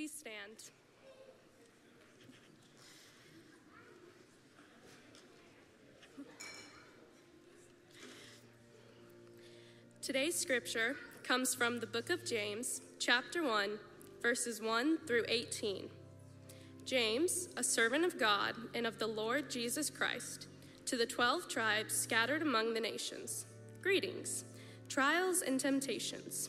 Please stand. Today's scripture comes from the book of James, chapter 1, verses 1 through 18. James, a servant of God and of the Lord Jesus Christ, to the twelve tribes scattered among the nations, greetings, trials and temptations.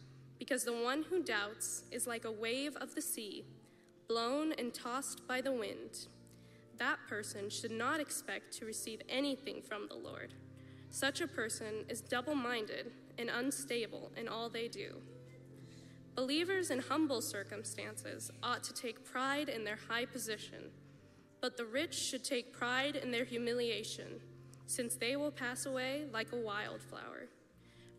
because the one who doubts is like a wave of the sea, blown and tossed by the wind. That person should not expect to receive anything from the Lord. Such a person is double minded and unstable in all they do. Believers in humble circumstances ought to take pride in their high position, but the rich should take pride in their humiliation, since they will pass away like a wildflower.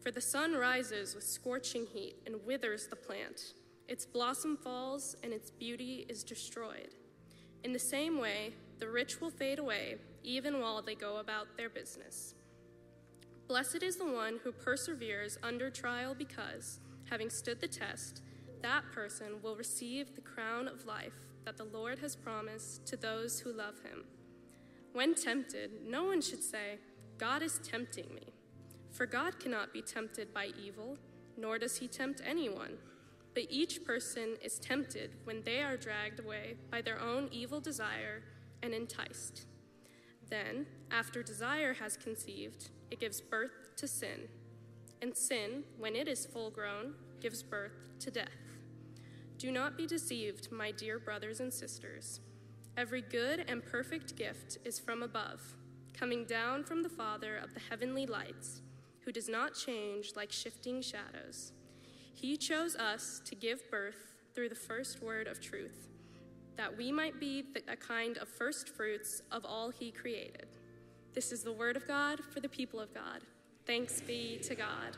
For the sun rises with scorching heat and withers the plant, its blossom falls, and its beauty is destroyed. In the same way, the rich will fade away even while they go about their business. Blessed is the one who perseveres under trial because, having stood the test, that person will receive the crown of life that the Lord has promised to those who love him. When tempted, no one should say, God is tempting me. For God cannot be tempted by evil, nor does he tempt anyone. But each person is tempted when they are dragged away by their own evil desire and enticed. Then, after desire has conceived, it gives birth to sin. And sin, when it is full grown, gives birth to death. Do not be deceived, my dear brothers and sisters. Every good and perfect gift is from above, coming down from the Father of the heavenly lights, who does not change like shifting shadows. He chose us to give birth through the first word of truth that we might be a kind of first fruits of all he created. This is the word of God for the people of God. Thanks be to God.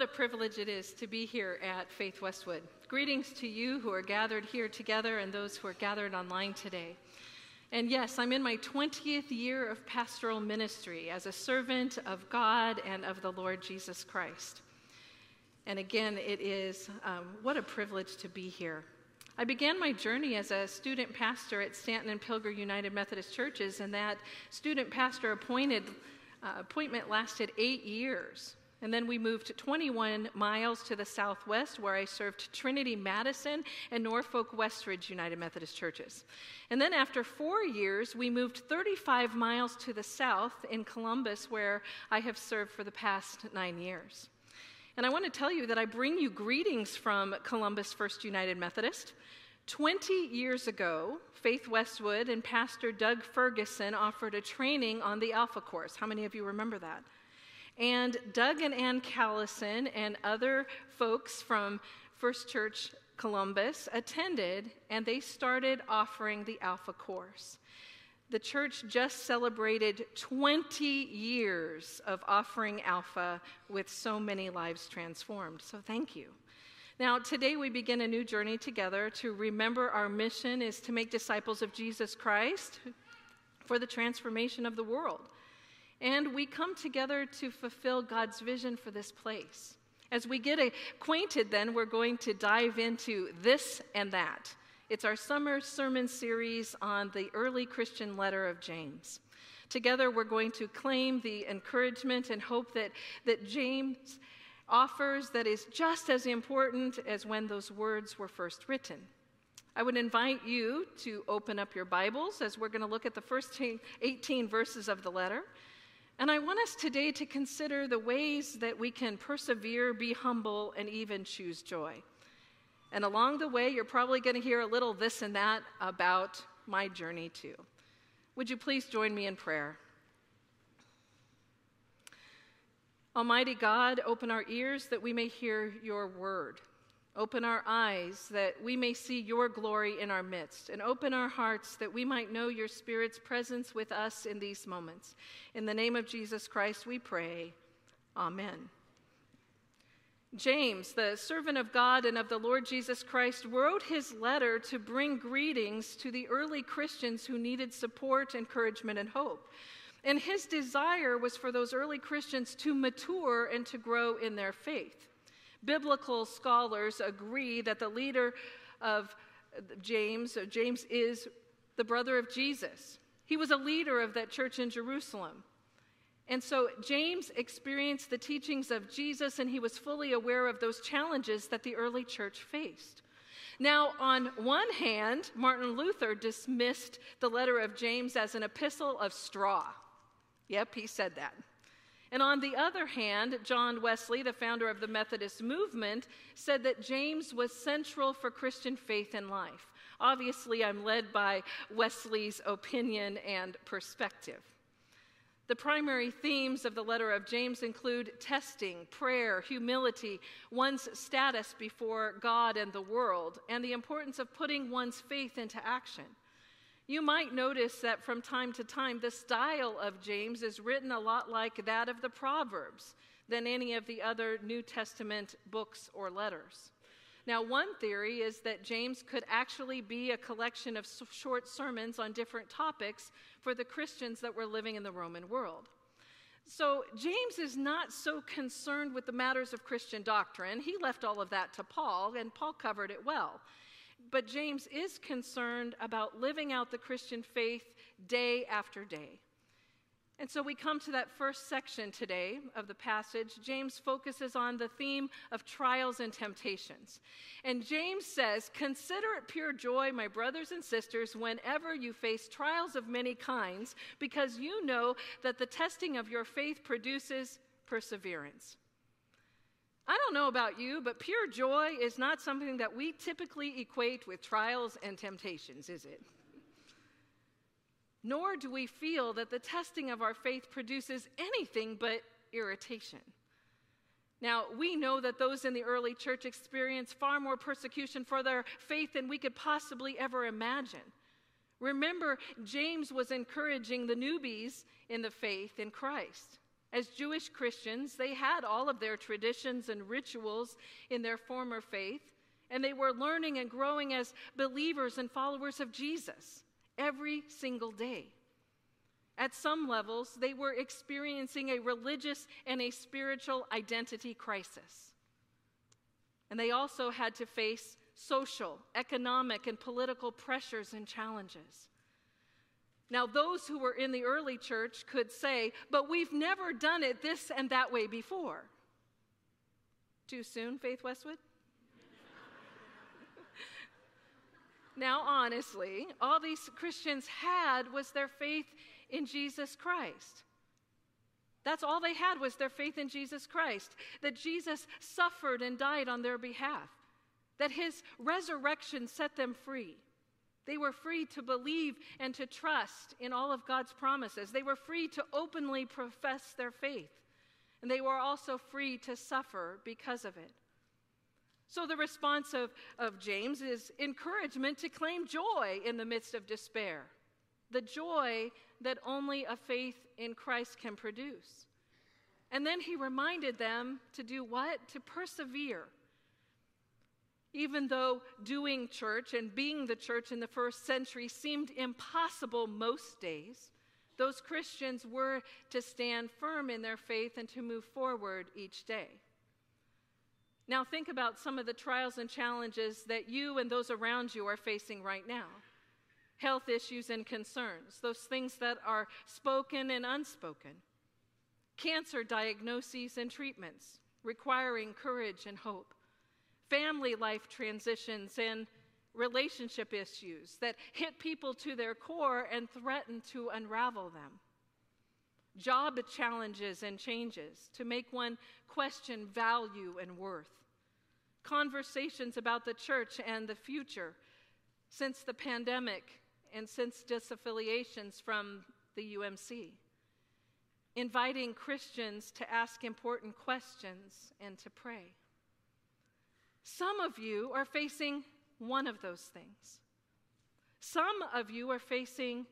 What a privilege it is to be here at Faith Westwood. Greetings to you who are gathered here together and those who are gathered online today. And yes, I'm in my 20th year of pastoral ministry as a servant of God and of the Lord Jesus Christ. And again, it is um, what a privilege to be here. I began my journey as a student pastor at Stanton and Pilger United Methodist Churches, and that student pastor appointed, uh, appointment lasted eight years. And then we moved 21 miles to the southwest, where I served Trinity Madison and Norfolk Westridge United Methodist Churches. And then after four years, we moved 35 miles to the south in Columbus, where I have served for the past nine years. And I want to tell you that I bring you greetings from Columbus First United Methodist. 20 years ago, Faith Westwood and Pastor Doug Ferguson offered a training on the Alpha Course. How many of you remember that? And Doug and Ann Callison and other folks from First Church Columbus attended, and they started offering the Alpha Course. The church just celebrated 20 years of offering Alpha with so many lives transformed. So thank you. Now, today we begin a new journey together to remember our mission is to make disciples of Jesus Christ for the transformation of the world. And we come together to fulfill God's vision for this place. As we get acquainted, then, we're going to dive into this and that. It's our summer sermon series on the early Christian letter of James. Together, we're going to claim the encouragement and hope that, that James offers that is just as important as when those words were first written. I would invite you to open up your Bibles as we're going to look at the first 18 verses of the letter. And I want us today to consider the ways that we can persevere, be humble, and even choose joy. And along the way, you're probably going to hear a little this and that about my journey too. Would you please join me in prayer? Almighty God, open our ears that we may hear your word. Open our eyes that we may see your glory in our midst, and open our hearts that we might know your Spirit's presence with us in these moments. In the name of Jesus Christ, we pray. Amen. James, the servant of God and of the Lord Jesus Christ, wrote his letter to bring greetings to the early Christians who needed support, encouragement, and hope. And his desire was for those early Christians to mature and to grow in their faith. Biblical scholars agree that the leader of James, James is the brother of Jesus. He was a leader of that church in Jerusalem. And so James experienced the teachings of Jesus and he was fully aware of those challenges that the early church faced. Now, on one hand, Martin Luther dismissed the letter of James as an epistle of straw. Yep, he said that. And on the other hand, John Wesley, the founder of the Methodist movement, said that James was central for Christian faith and life. Obviously, I'm led by Wesley's opinion and perspective. The primary themes of the letter of James include testing, prayer, humility, one's status before God and the world, and the importance of putting one's faith into action. You might notice that from time to time, the style of James is written a lot like that of the Proverbs than any of the other New Testament books or letters. Now, one theory is that James could actually be a collection of short sermons on different topics for the Christians that were living in the Roman world. So, James is not so concerned with the matters of Christian doctrine. He left all of that to Paul, and Paul covered it well. But James is concerned about living out the Christian faith day after day. And so we come to that first section today of the passage. James focuses on the theme of trials and temptations. And James says, Consider it pure joy, my brothers and sisters, whenever you face trials of many kinds, because you know that the testing of your faith produces perseverance. I don't know about you, but pure joy is not something that we typically equate with trials and temptations, is it? Nor do we feel that the testing of our faith produces anything but irritation. Now, we know that those in the early church experienced far more persecution for their faith than we could possibly ever imagine. Remember, James was encouraging the newbies in the faith in Christ. As Jewish Christians, they had all of their traditions and rituals in their former faith, and they were learning and growing as believers and followers of Jesus every single day. At some levels, they were experiencing a religious and a spiritual identity crisis. And they also had to face social, economic, and political pressures and challenges. Now, those who were in the early church could say, but we've never done it this and that way before. Too soon, Faith Westwood? now, honestly, all these Christians had was their faith in Jesus Christ. That's all they had was their faith in Jesus Christ, that Jesus suffered and died on their behalf, that his resurrection set them free they were free to believe and to trust in all of God's promises. They were free to openly profess their faith. And they were also free to suffer because of it. So, the response of, of James is encouragement to claim joy in the midst of despair, the joy that only a faith in Christ can produce. And then he reminded them to do what? To persevere even though doing church and being the church in the first century seemed impossible most days, those Christians were to stand firm in their faith and to move forward each day. Now, think about some of the trials and challenges that you and those around you are facing right now. Health issues and concerns, those things that are spoken and unspoken, cancer diagnoses and treatments requiring courage and hope family life transitions and relationship issues that hit people to their core and threaten to unravel them. Job challenges and changes to make one question value and worth. Conversations about the church and the future since the pandemic and since disaffiliations from the UMC. inviting Christians to ask important questions and to pray. Some of you are facing one of those things. Some of you are facing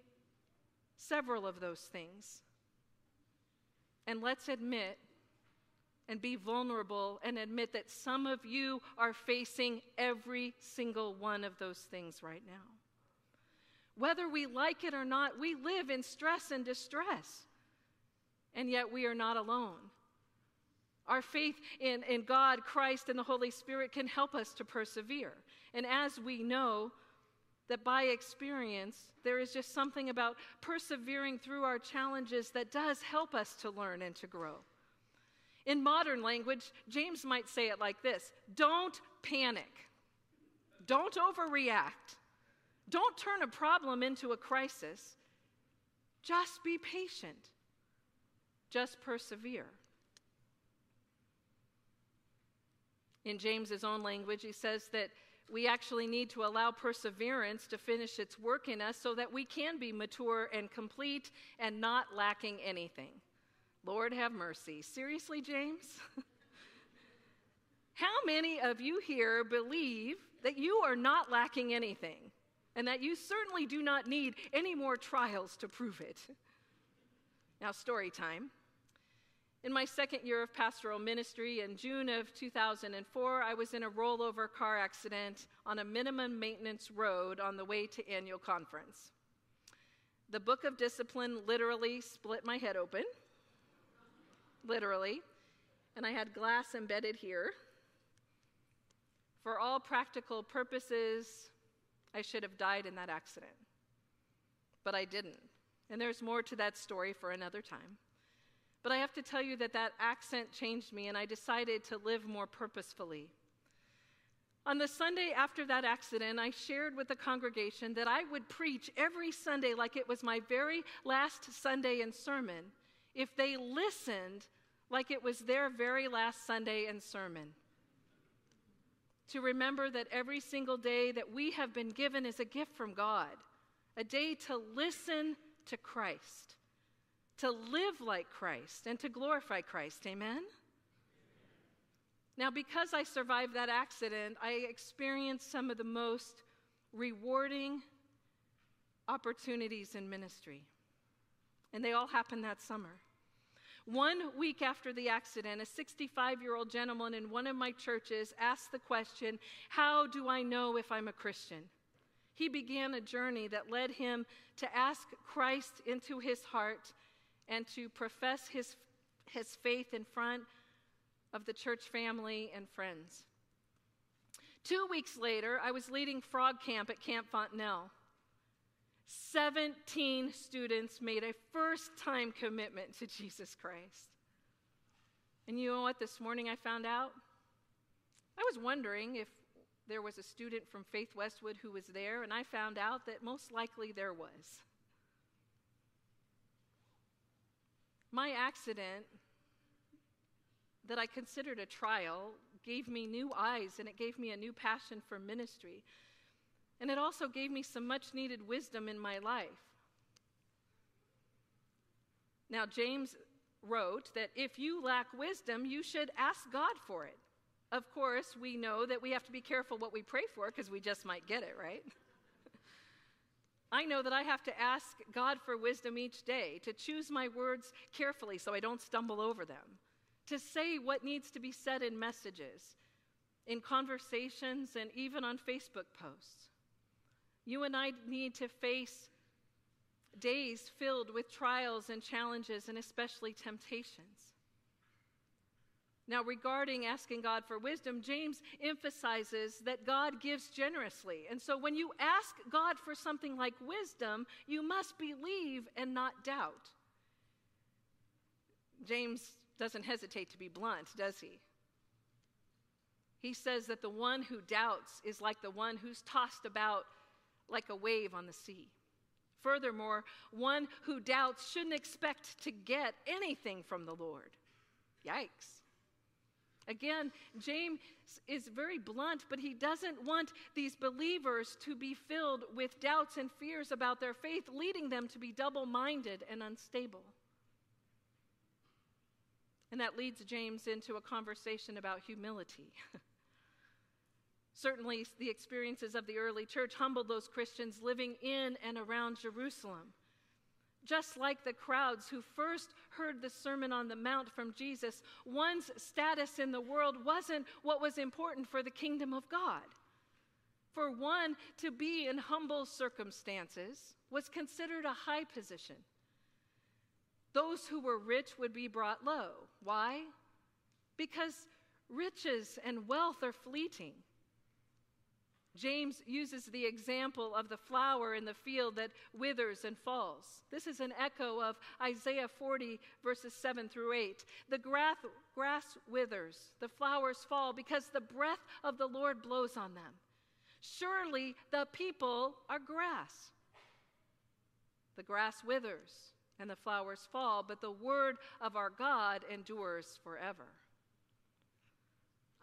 several of those things. And let's admit and be vulnerable and admit that some of you are facing every single one of those things right now. Whether we like it or not, we live in stress and distress, and yet we are not alone. Our faith in, in God, Christ, and the Holy Spirit can help us to persevere. And as we know, that by experience, there is just something about persevering through our challenges that does help us to learn and to grow. In modern language, James might say it like this Don't panic, don't overreact, don't turn a problem into a crisis. Just be patient, just persevere. In James's own language, he says that we actually need to allow perseverance to finish its work in us so that we can be mature and complete and not lacking anything. Lord have mercy. Seriously, James? How many of you here believe that you are not lacking anything and that you certainly do not need any more trials to prove it? Now, story time. In my second year of pastoral ministry, in June of 2004, I was in a rollover car accident on a minimum maintenance road on the way to annual conference. The book of discipline literally split my head open, literally, and I had glass embedded here. For all practical purposes, I should have died in that accident. But I didn't. And there's more to that story for another time. But I have to tell you that that accent changed me, and I decided to live more purposefully. On the Sunday after that accident, I shared with the congregation that I would preach every Sunday like it was my very last Sunday and sermon if they listened like it was their very last Sunday and sermon. To remember that every single day that we have been given is a gift from God, a day to listen to Christ to live like Christ and to glorify Christ. Amen? Now, because I survived that accident, I experienced some of the most rewarding opportunities in ministry. And they all happened that summer. One week after the accident, a 65 year old gentleman in one of my churches asked the question, How do I know if I'm a Christian? He began a journey that led him to ask Christ into his heart and to profess his, his faith in front of the church family and friends. Two weeks later, I was leading frog camp at Camp Fontenelle. 17 students made a first time commitment to Jesus Christ. And you know what? This morning I found out? I was wondering if there was a student from Faith Westwood who was there, and I found out that most likely there was. My accident, that I considered a trial, gave me new eyes and it gave me a new passion for ministry. And it also gave me some much needed wisdom in my life. Now, James wrote that if you lack wisdom, you should ask God for it. Of course, we know that we have to be careful what we pray for because we just might get it, right? I know that I have to ask God for wisdom each day, to choose my words carefully so I don't stumble over them, to say what needs to be said in messages, in conversations, and even on Facebook posts. You and I need to face days filled with trials and challenges and especially temptations. Now, regarding asking God for wisdom, James emphasizes that God gives generously. And so, when you ask God for something like wisdom, you must believe and not doubt. James doesn't hesitate to be blunt, does he? He says that the one who doubts is like the one who's tossed about like a wave on the sea. Furthermore, one who doubts shouldn't expect to get anything from the Lord. Yikes. Again, James is very blunt, but he doesn't want these believers to be filled with doubts and fears about their faith, leading them to be double minded and unstable. And that leads James into a conversation about humility. Certainly, the experiences of the early church humbled those Christians living in and around Jerusalem. Just like the crowds who first heard the Sermon on the Mount from Jesus, one's status in the world wasn't what was important for the kingdom of God. For one to be in humble circumstances was considered a high position. Those who were rich would be brought low. Why? Because riches and wealth are fleeting. James uses the example of the flower in the field that withers and falls. This is an echo of Isaiah 40, verses 7 through 8. The grass, grass withers, the flowers fall, because the breath of the Lord blows on them. Surely the people are grass. The grass withers and the flowers fall, but the word of our God endures forever.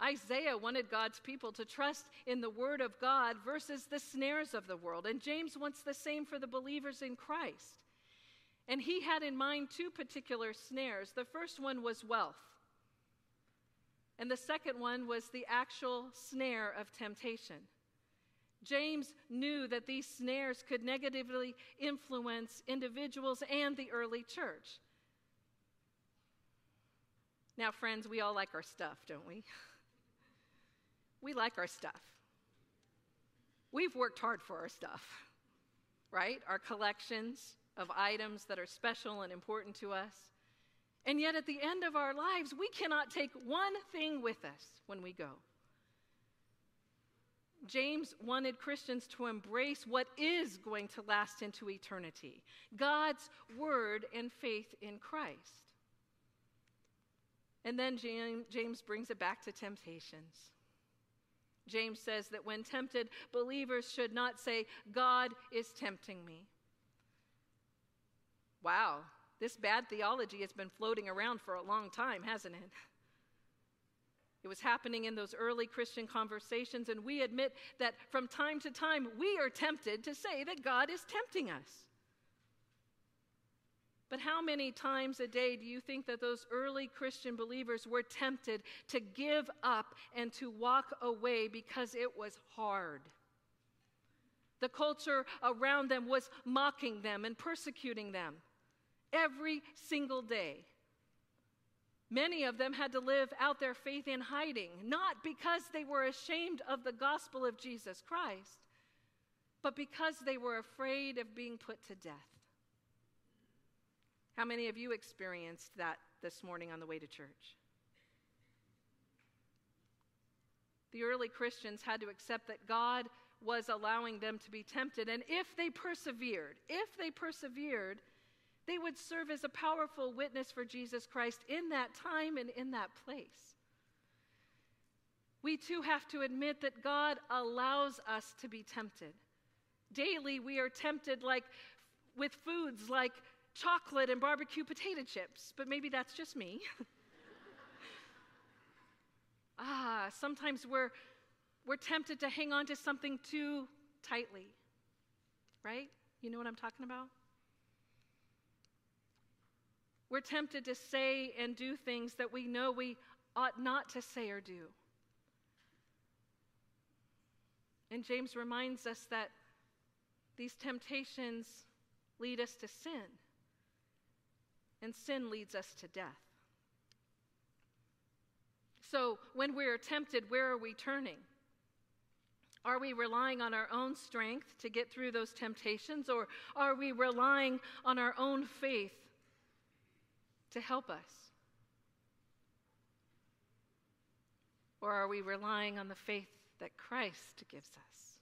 Isaiah wanted God's people to trust in the Word of God versus the snares of the world. And James wants the same for the believers in Christ. And he had in mind two particular snares. The first one was wealth, and the second one was the actual snare of temptation. James knew that these snares could negatively influence individuals and the early church. Now, friends, we all like our stuff, don't we? we like our stuff. We've worked hard for our stuff, right? Our collections of items that are special and important to us. And yet, at the end of our lives, we cannot take one thing with us when we go. James wanted Christians to embrace what is going to last into eternity God's word and faith in Christ. And then James brings it back to temptations. James says that when tempted, believers should not say, God is tempting me. Wow, this bad theology has been floating around for a long time, hasn't it? It was happening in those early Christian conversations, and we admit that from time to time we are tempted to say that God is tempting us. But how many times a day do you think that those early Christian believers were tempted to give up and to walk away because it was hard? The culture around them was mocking them and persecuting them every single day. Many of them had to live out their faith in hiding, not because they were ashamed of the gospel of Jesus Christ, but because they were afraid of being put to death. How many of you experienced that this morning on the way to church? The early Christians had to accept that God was allowing them to be tempted, and if they persevered, if they persevered, they would serve as a powerful witness for Jesus Christ in that time and in that place. We too have to admit that God allows us to be tempted. Daily, we are tempted like with foods like chocolate and barbecue potato chips, but maybe that's just me. ah, sometimes we're, we're tempted to hang on to something too tightly, right? You know what I'm talking about? We're tempted to say and do things that we know we ought not to say or do. And James reminds us that these temptations lead us to sin and sin leads us to death. So, when we're tempted, where are we turning? Are we relying on our own strength to get through those temptations, or are we relying on our own faith to help us? Or are we relying on the faith that Christ gives us?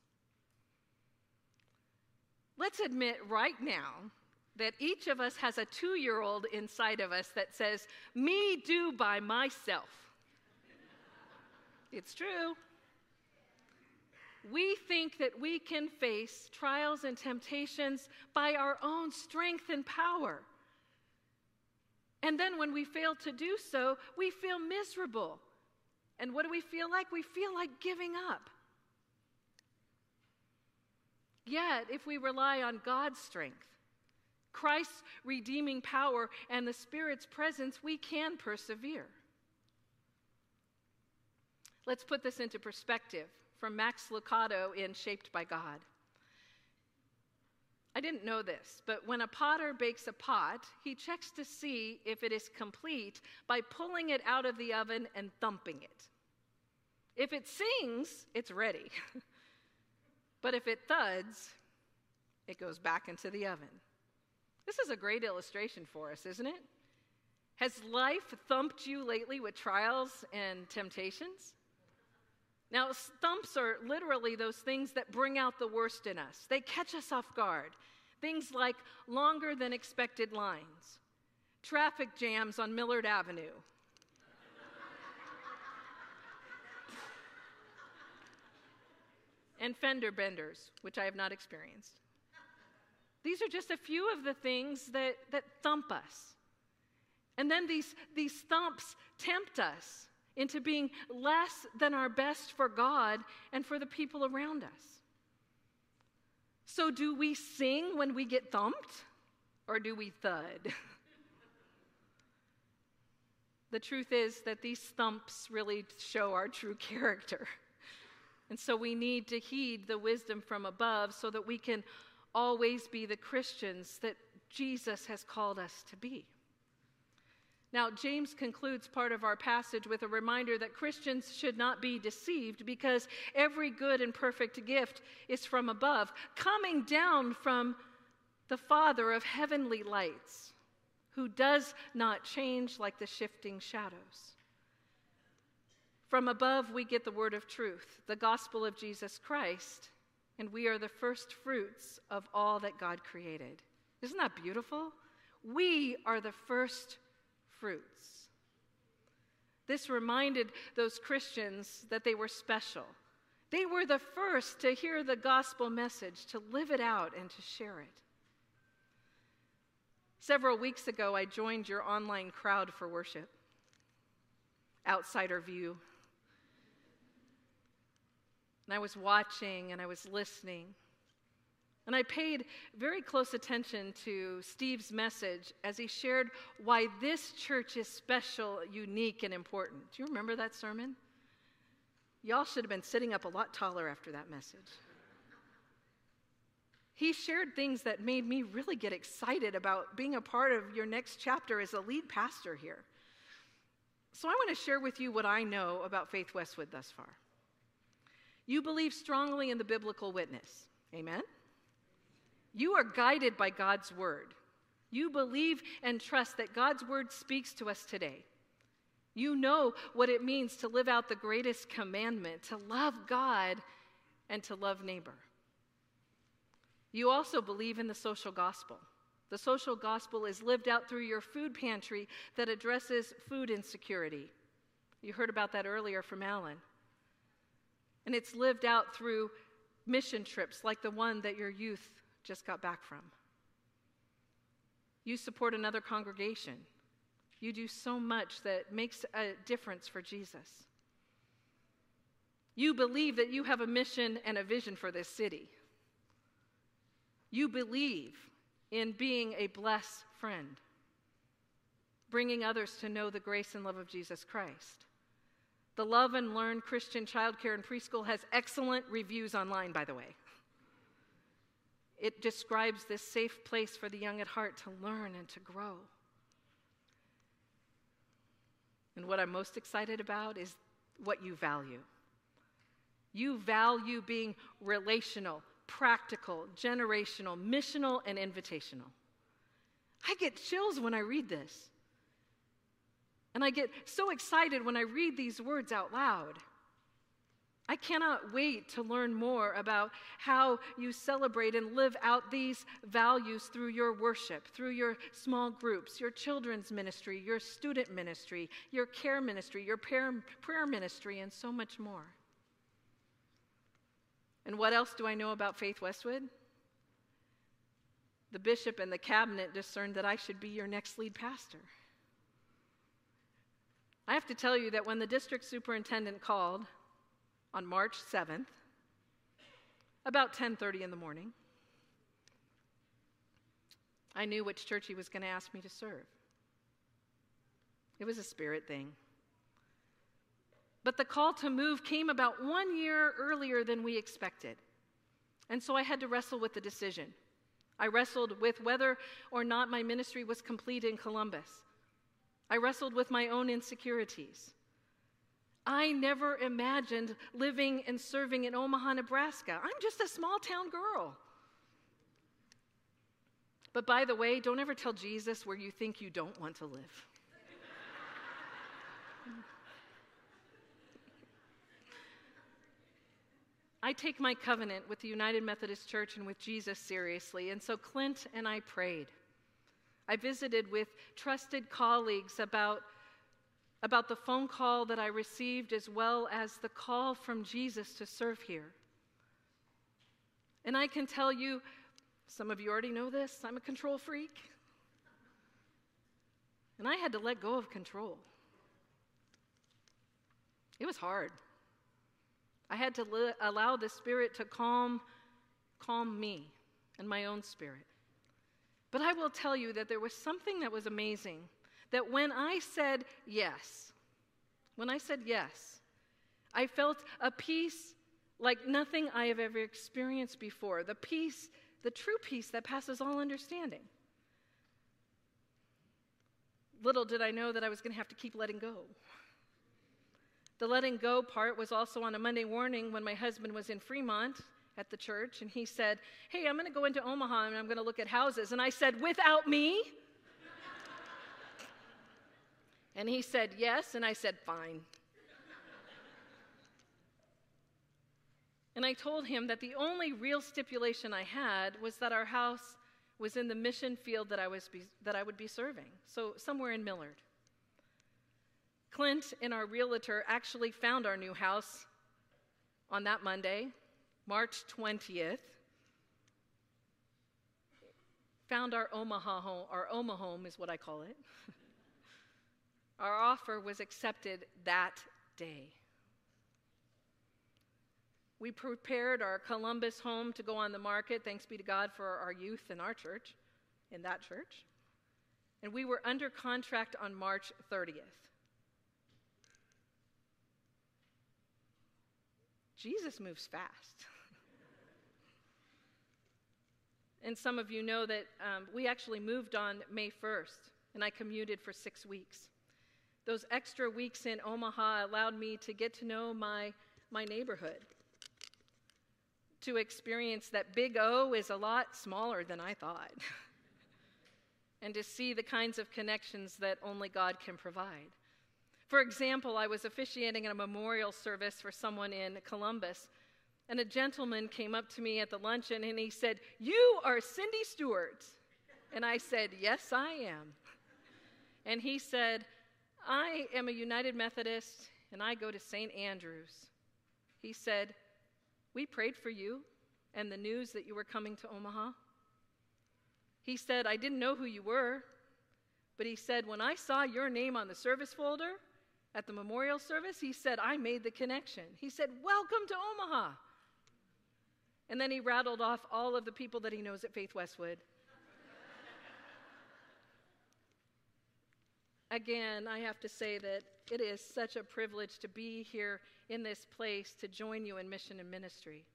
Let's admit right now that each of us has a two year old inside of us that says, Me do by myself. it's true. We think that we can face trials and temptations by our own strength and power. And then when we fail to do so, we feel miserable. And what do we feel like? We feel like giving up. Yet, if we rely on God's strength, Christ's redeeming power and the Spirit's presence, we can persevere. Let's put this into perspective from Max Lucado in Shaped by God. I didn't know this, but when a potter bakes a pot, he checks to see if it is complete by pulling it out of the oven and thumping it. If it sings, it's ready. but if it thuds, it goes back into the oven. This is a great illustration for us, isn't it? Has life thumped you lately with trials and temptations? Now, thumps are literally those things that bring out the worst in us. They catch us off guard. Things like longer than expected lines, traffic jams on Millard Avenue, and fender benders, which I have not experienced. These are just a few of the things that, that thump us. And then these, these thumps tempt us into being less than our best for God and for the people around us. So, do we sing when we get thumped or do we thud? the truth is that these thumps really show our true character. And so we need to heed the wisdom from above so that we can always be the Christians that Jesus has called us to be. Now, James concludes part of our passage with a reminder that Christians should not be deceived because every good and perfect gift is from above, coming down from the Father of heavenly lights, who does not change like the shifting shadows. From above, we get the word of truth, the gospel of Jesus Christ, and we are the first fruits of all that God created. Isn't that beautiful? We are the first fruits. This reminded those Christians that they were special. They were the first to hear the gospel message, to live it out, and to share it. Several weeks ago, I joined your online crowd for worship. Outsider view. And I was watching and I was listening. And I paid very close attention to Steve's message as he shared why this church is special, unique, and important. Do you remember that sermon? Y'all should have been sitting up a lot taller after that message. He shared things that made me really get excited about being a part of your next chapter as a lead pastor here. So I want to share with you what I know about Faith Westwood thus far. You believe strongly in the biblical witness. Amen? You are guided by God's word. You believe and trust that God's word speaks to us today. You know what it means to live out the greatest commandment to love God and to love neighbor. You also believe in the social gospel. The social gospel is lived out through your food pantry that addresses food insecurity. You heard about that earlier from Alan. And it's lived out through mission trips like the one that your youth just got back from. You support another congregation. You do so much that makes a difference for Jesus. You believe that you have a mission and a vision for this city. You believe in being a blessed friend, bringing others to know the grace and love of Jesus Christ. The Love and Learn Christian Childcare and Preschool has excellent reviews online, by the way. It describes this safe place for the young at heart to learn and to grow. And what I'm most excited about is what you value. You value being relational, practical, generational, missional, and invitational. I get chills when I read this. And I get so excited when I read these words out loud. I cannot wait to learn more about how you celebrate and live out these values through your worship, through your small groups, your children's ministry, your student ministry, your care ministry, your prayer ministry, and so much more. And what else do I know about Faith Westwood? The bishop and the cabinet discerned that I should be your next lead pastor. I have to tell you that when the district superintendent called, on March 7th, about 10:30 in the morning. I knew which church he was going to ask me to serve. It was a spirit thing. But the call to move came about one year earlier than we expected. And so I had to wrestle with the decision. I wrestled with whether or not my ministry was complete in Columbus. I wrestled with my own insecurities. I never imagined living and serving in Omaha, Nebraska. I'm just a small town girl. But by the way, don't ever tell Jesus where you think you don't want to live. I take my covenant with the United Methodist Church and with Jesus seriously, and so Clint and I prayed. I visited with trusted colleagues about, about the phone call that I received as well as the call from Jesus to serve here. And I can tell you, some of you already know this, I'm a control freak. And I had to let go of control. It was hard. I had to allow the Spirit to calm, calm me and my own spirit. But I will tell you that there was something that was amazing. That when I said yes, when I said yes, I felt a peace like nothing I have ever experienced before. The peace, the true peace that passes all understanding. Little did I know that I was going to have to keep letting go. The letting go part was also on a Monday morning when my husband was in Fremont at the church, and he said, Hey, I'm going to go into Omaha and I'm going to look at houses. And I said, Without me? and he said, Yes. And I said, Fine. and I told him that the only real stipulation I had was that our house was in the mission field that I, was be, that I would be serving, so somewhere in Millard. Clint and our realtor actually found our new house on that Monday, March 20th. Found our Omaha home, our Omaha home is what I call it. our offer was accepted that day. We prepared our Columbus home to go on the market, thanks be to God for our youth in our church, in that church. And we were under contract on March 30th. Jesus moves fast. And some of you know that um, we actually moved on May 1st, and I commuted for six weeks. Those extra weeks in Omaha allowed me to get to know my, my neighborhood, to experience that Big O is a lot smaller than I thought, and to see the kinds of connections that only God can provide. For example, I was officiating at a memorial service for someone in Columbus, and a gentleman came up to me at the luncheon and he said, You are Cindy Stewart. And I said, Yes, I am. And he said, I am a United Methodist and I go to St. Andrews. He said, We prayed for you and the news that you were coming to Omaha. He said, I didn't know who you were, but he said, When I saw your name on the service folder, at the memorial service, he said, I made the connection. He said, Welcome to Omaha. And then he rattled off all of the people that he knows at Faith Westwood. Again, I have to say that it is such a privilege to be here in this place to join you in mission and ministry.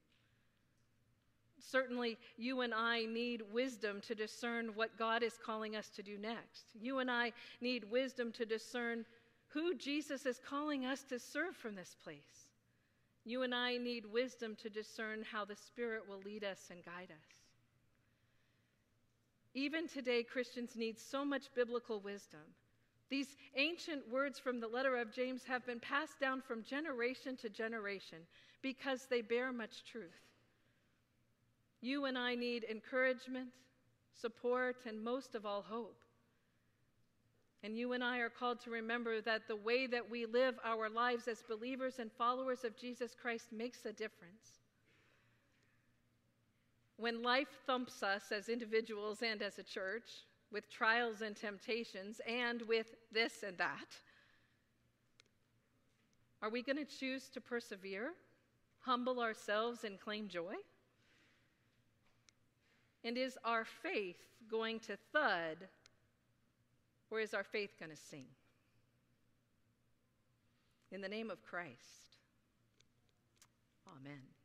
Certainly, you and I need wisdom to discern what God is calling us to do next. You and I need wisdom to discern who Jesus is calling us to serve from this place. You and I need wisdom to discern how the Spirit will lead us and guide us. Even today, Christians need so much biblical wisdom. These ancient words from the letter of James have been passed down from generation to generation because they bear much truth. You and I need encouragement, support, and most of all, hope. And you and I are called to remember that the way that we live our lives as believers and followers of Jesus Christ makes a difference. When life thumps us as individuals and as a church, with trials and temptations, and with this and that, are we going to choose to persevere, humble ourselves, and claim joy? And is our faith going to thud, or is our faith going to sing? In the name of Christ. Amen.